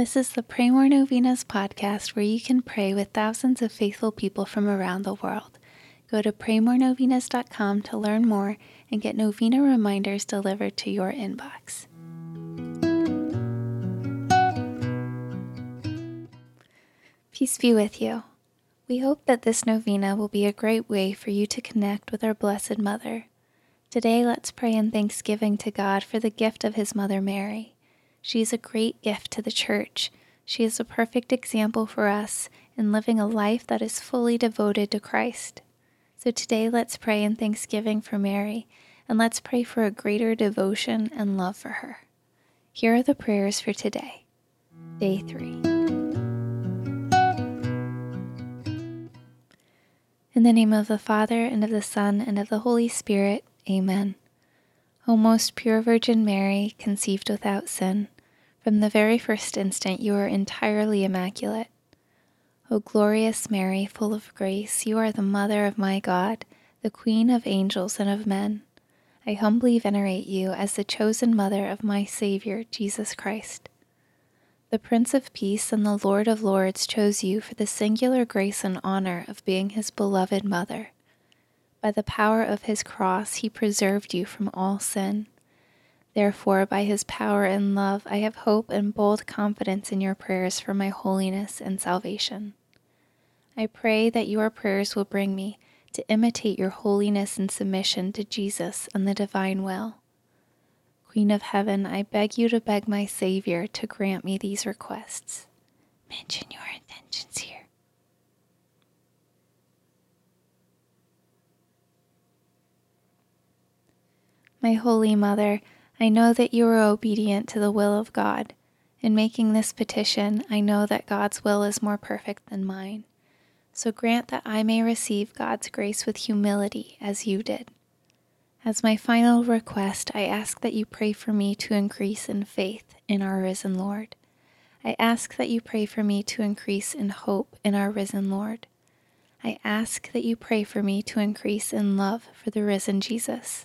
This is the Pray More Novenas podcast where you can pray with thousands of faithful people from around the world. Go to praymorenovenas.com to learn more and get novena reminders delivered to your inbox. Peace be with you. We hope that this novena will be a great way for you to connect with our Blessed Mother. Today, let's pray in thanksgiving to God for the gift of His Mother Mary. She is a great gift to the Church. She is a perfect example for us in living a life that is fully devoted to Christ. So today, let's pray in thanksgiving for Mary, and let's pray for a greater devotion and love for her. Here are the prayers for today, day three. In the name of the Father, and of the Son, and of the Holy Spirit, Amen. O most pure Virgin Mary, conceived without sin, from the very first instant you are entirely immaculate. O glorious Mary, full of grace, you are the Mother of my God, the Queen of angels and of men. I humbly venerate you as the chosen Mother of my Savior, Jesus Christ. The Prince of Peace and the Lord of Lords chose you for the singular grace and honor of being his beloved mother. By the power of his cross, he preserved you from all sin. Therefore, by his power and love, I have hope and bold confidence in your prayers for my holiness and salvation. I pray that your prayers will bring me to imitate your holiness and submission to Jesus and the divine will. Queen of Heaven, I beg you to beg my Savior to grant me these requests. Mention your intentions here. My Holy Mother, I know that you are obedient to the will of God. In making this petition, I know that God's will is more perfect than mine. So grant that I may receive God's grace with humility as you did. As my final request, I ask that you pray for me to increase in faith in our risen Lord. I ask that you pray for me to increase in hope in our risen Lord. I ask that you pray for me to increase in love for the risen Jesus.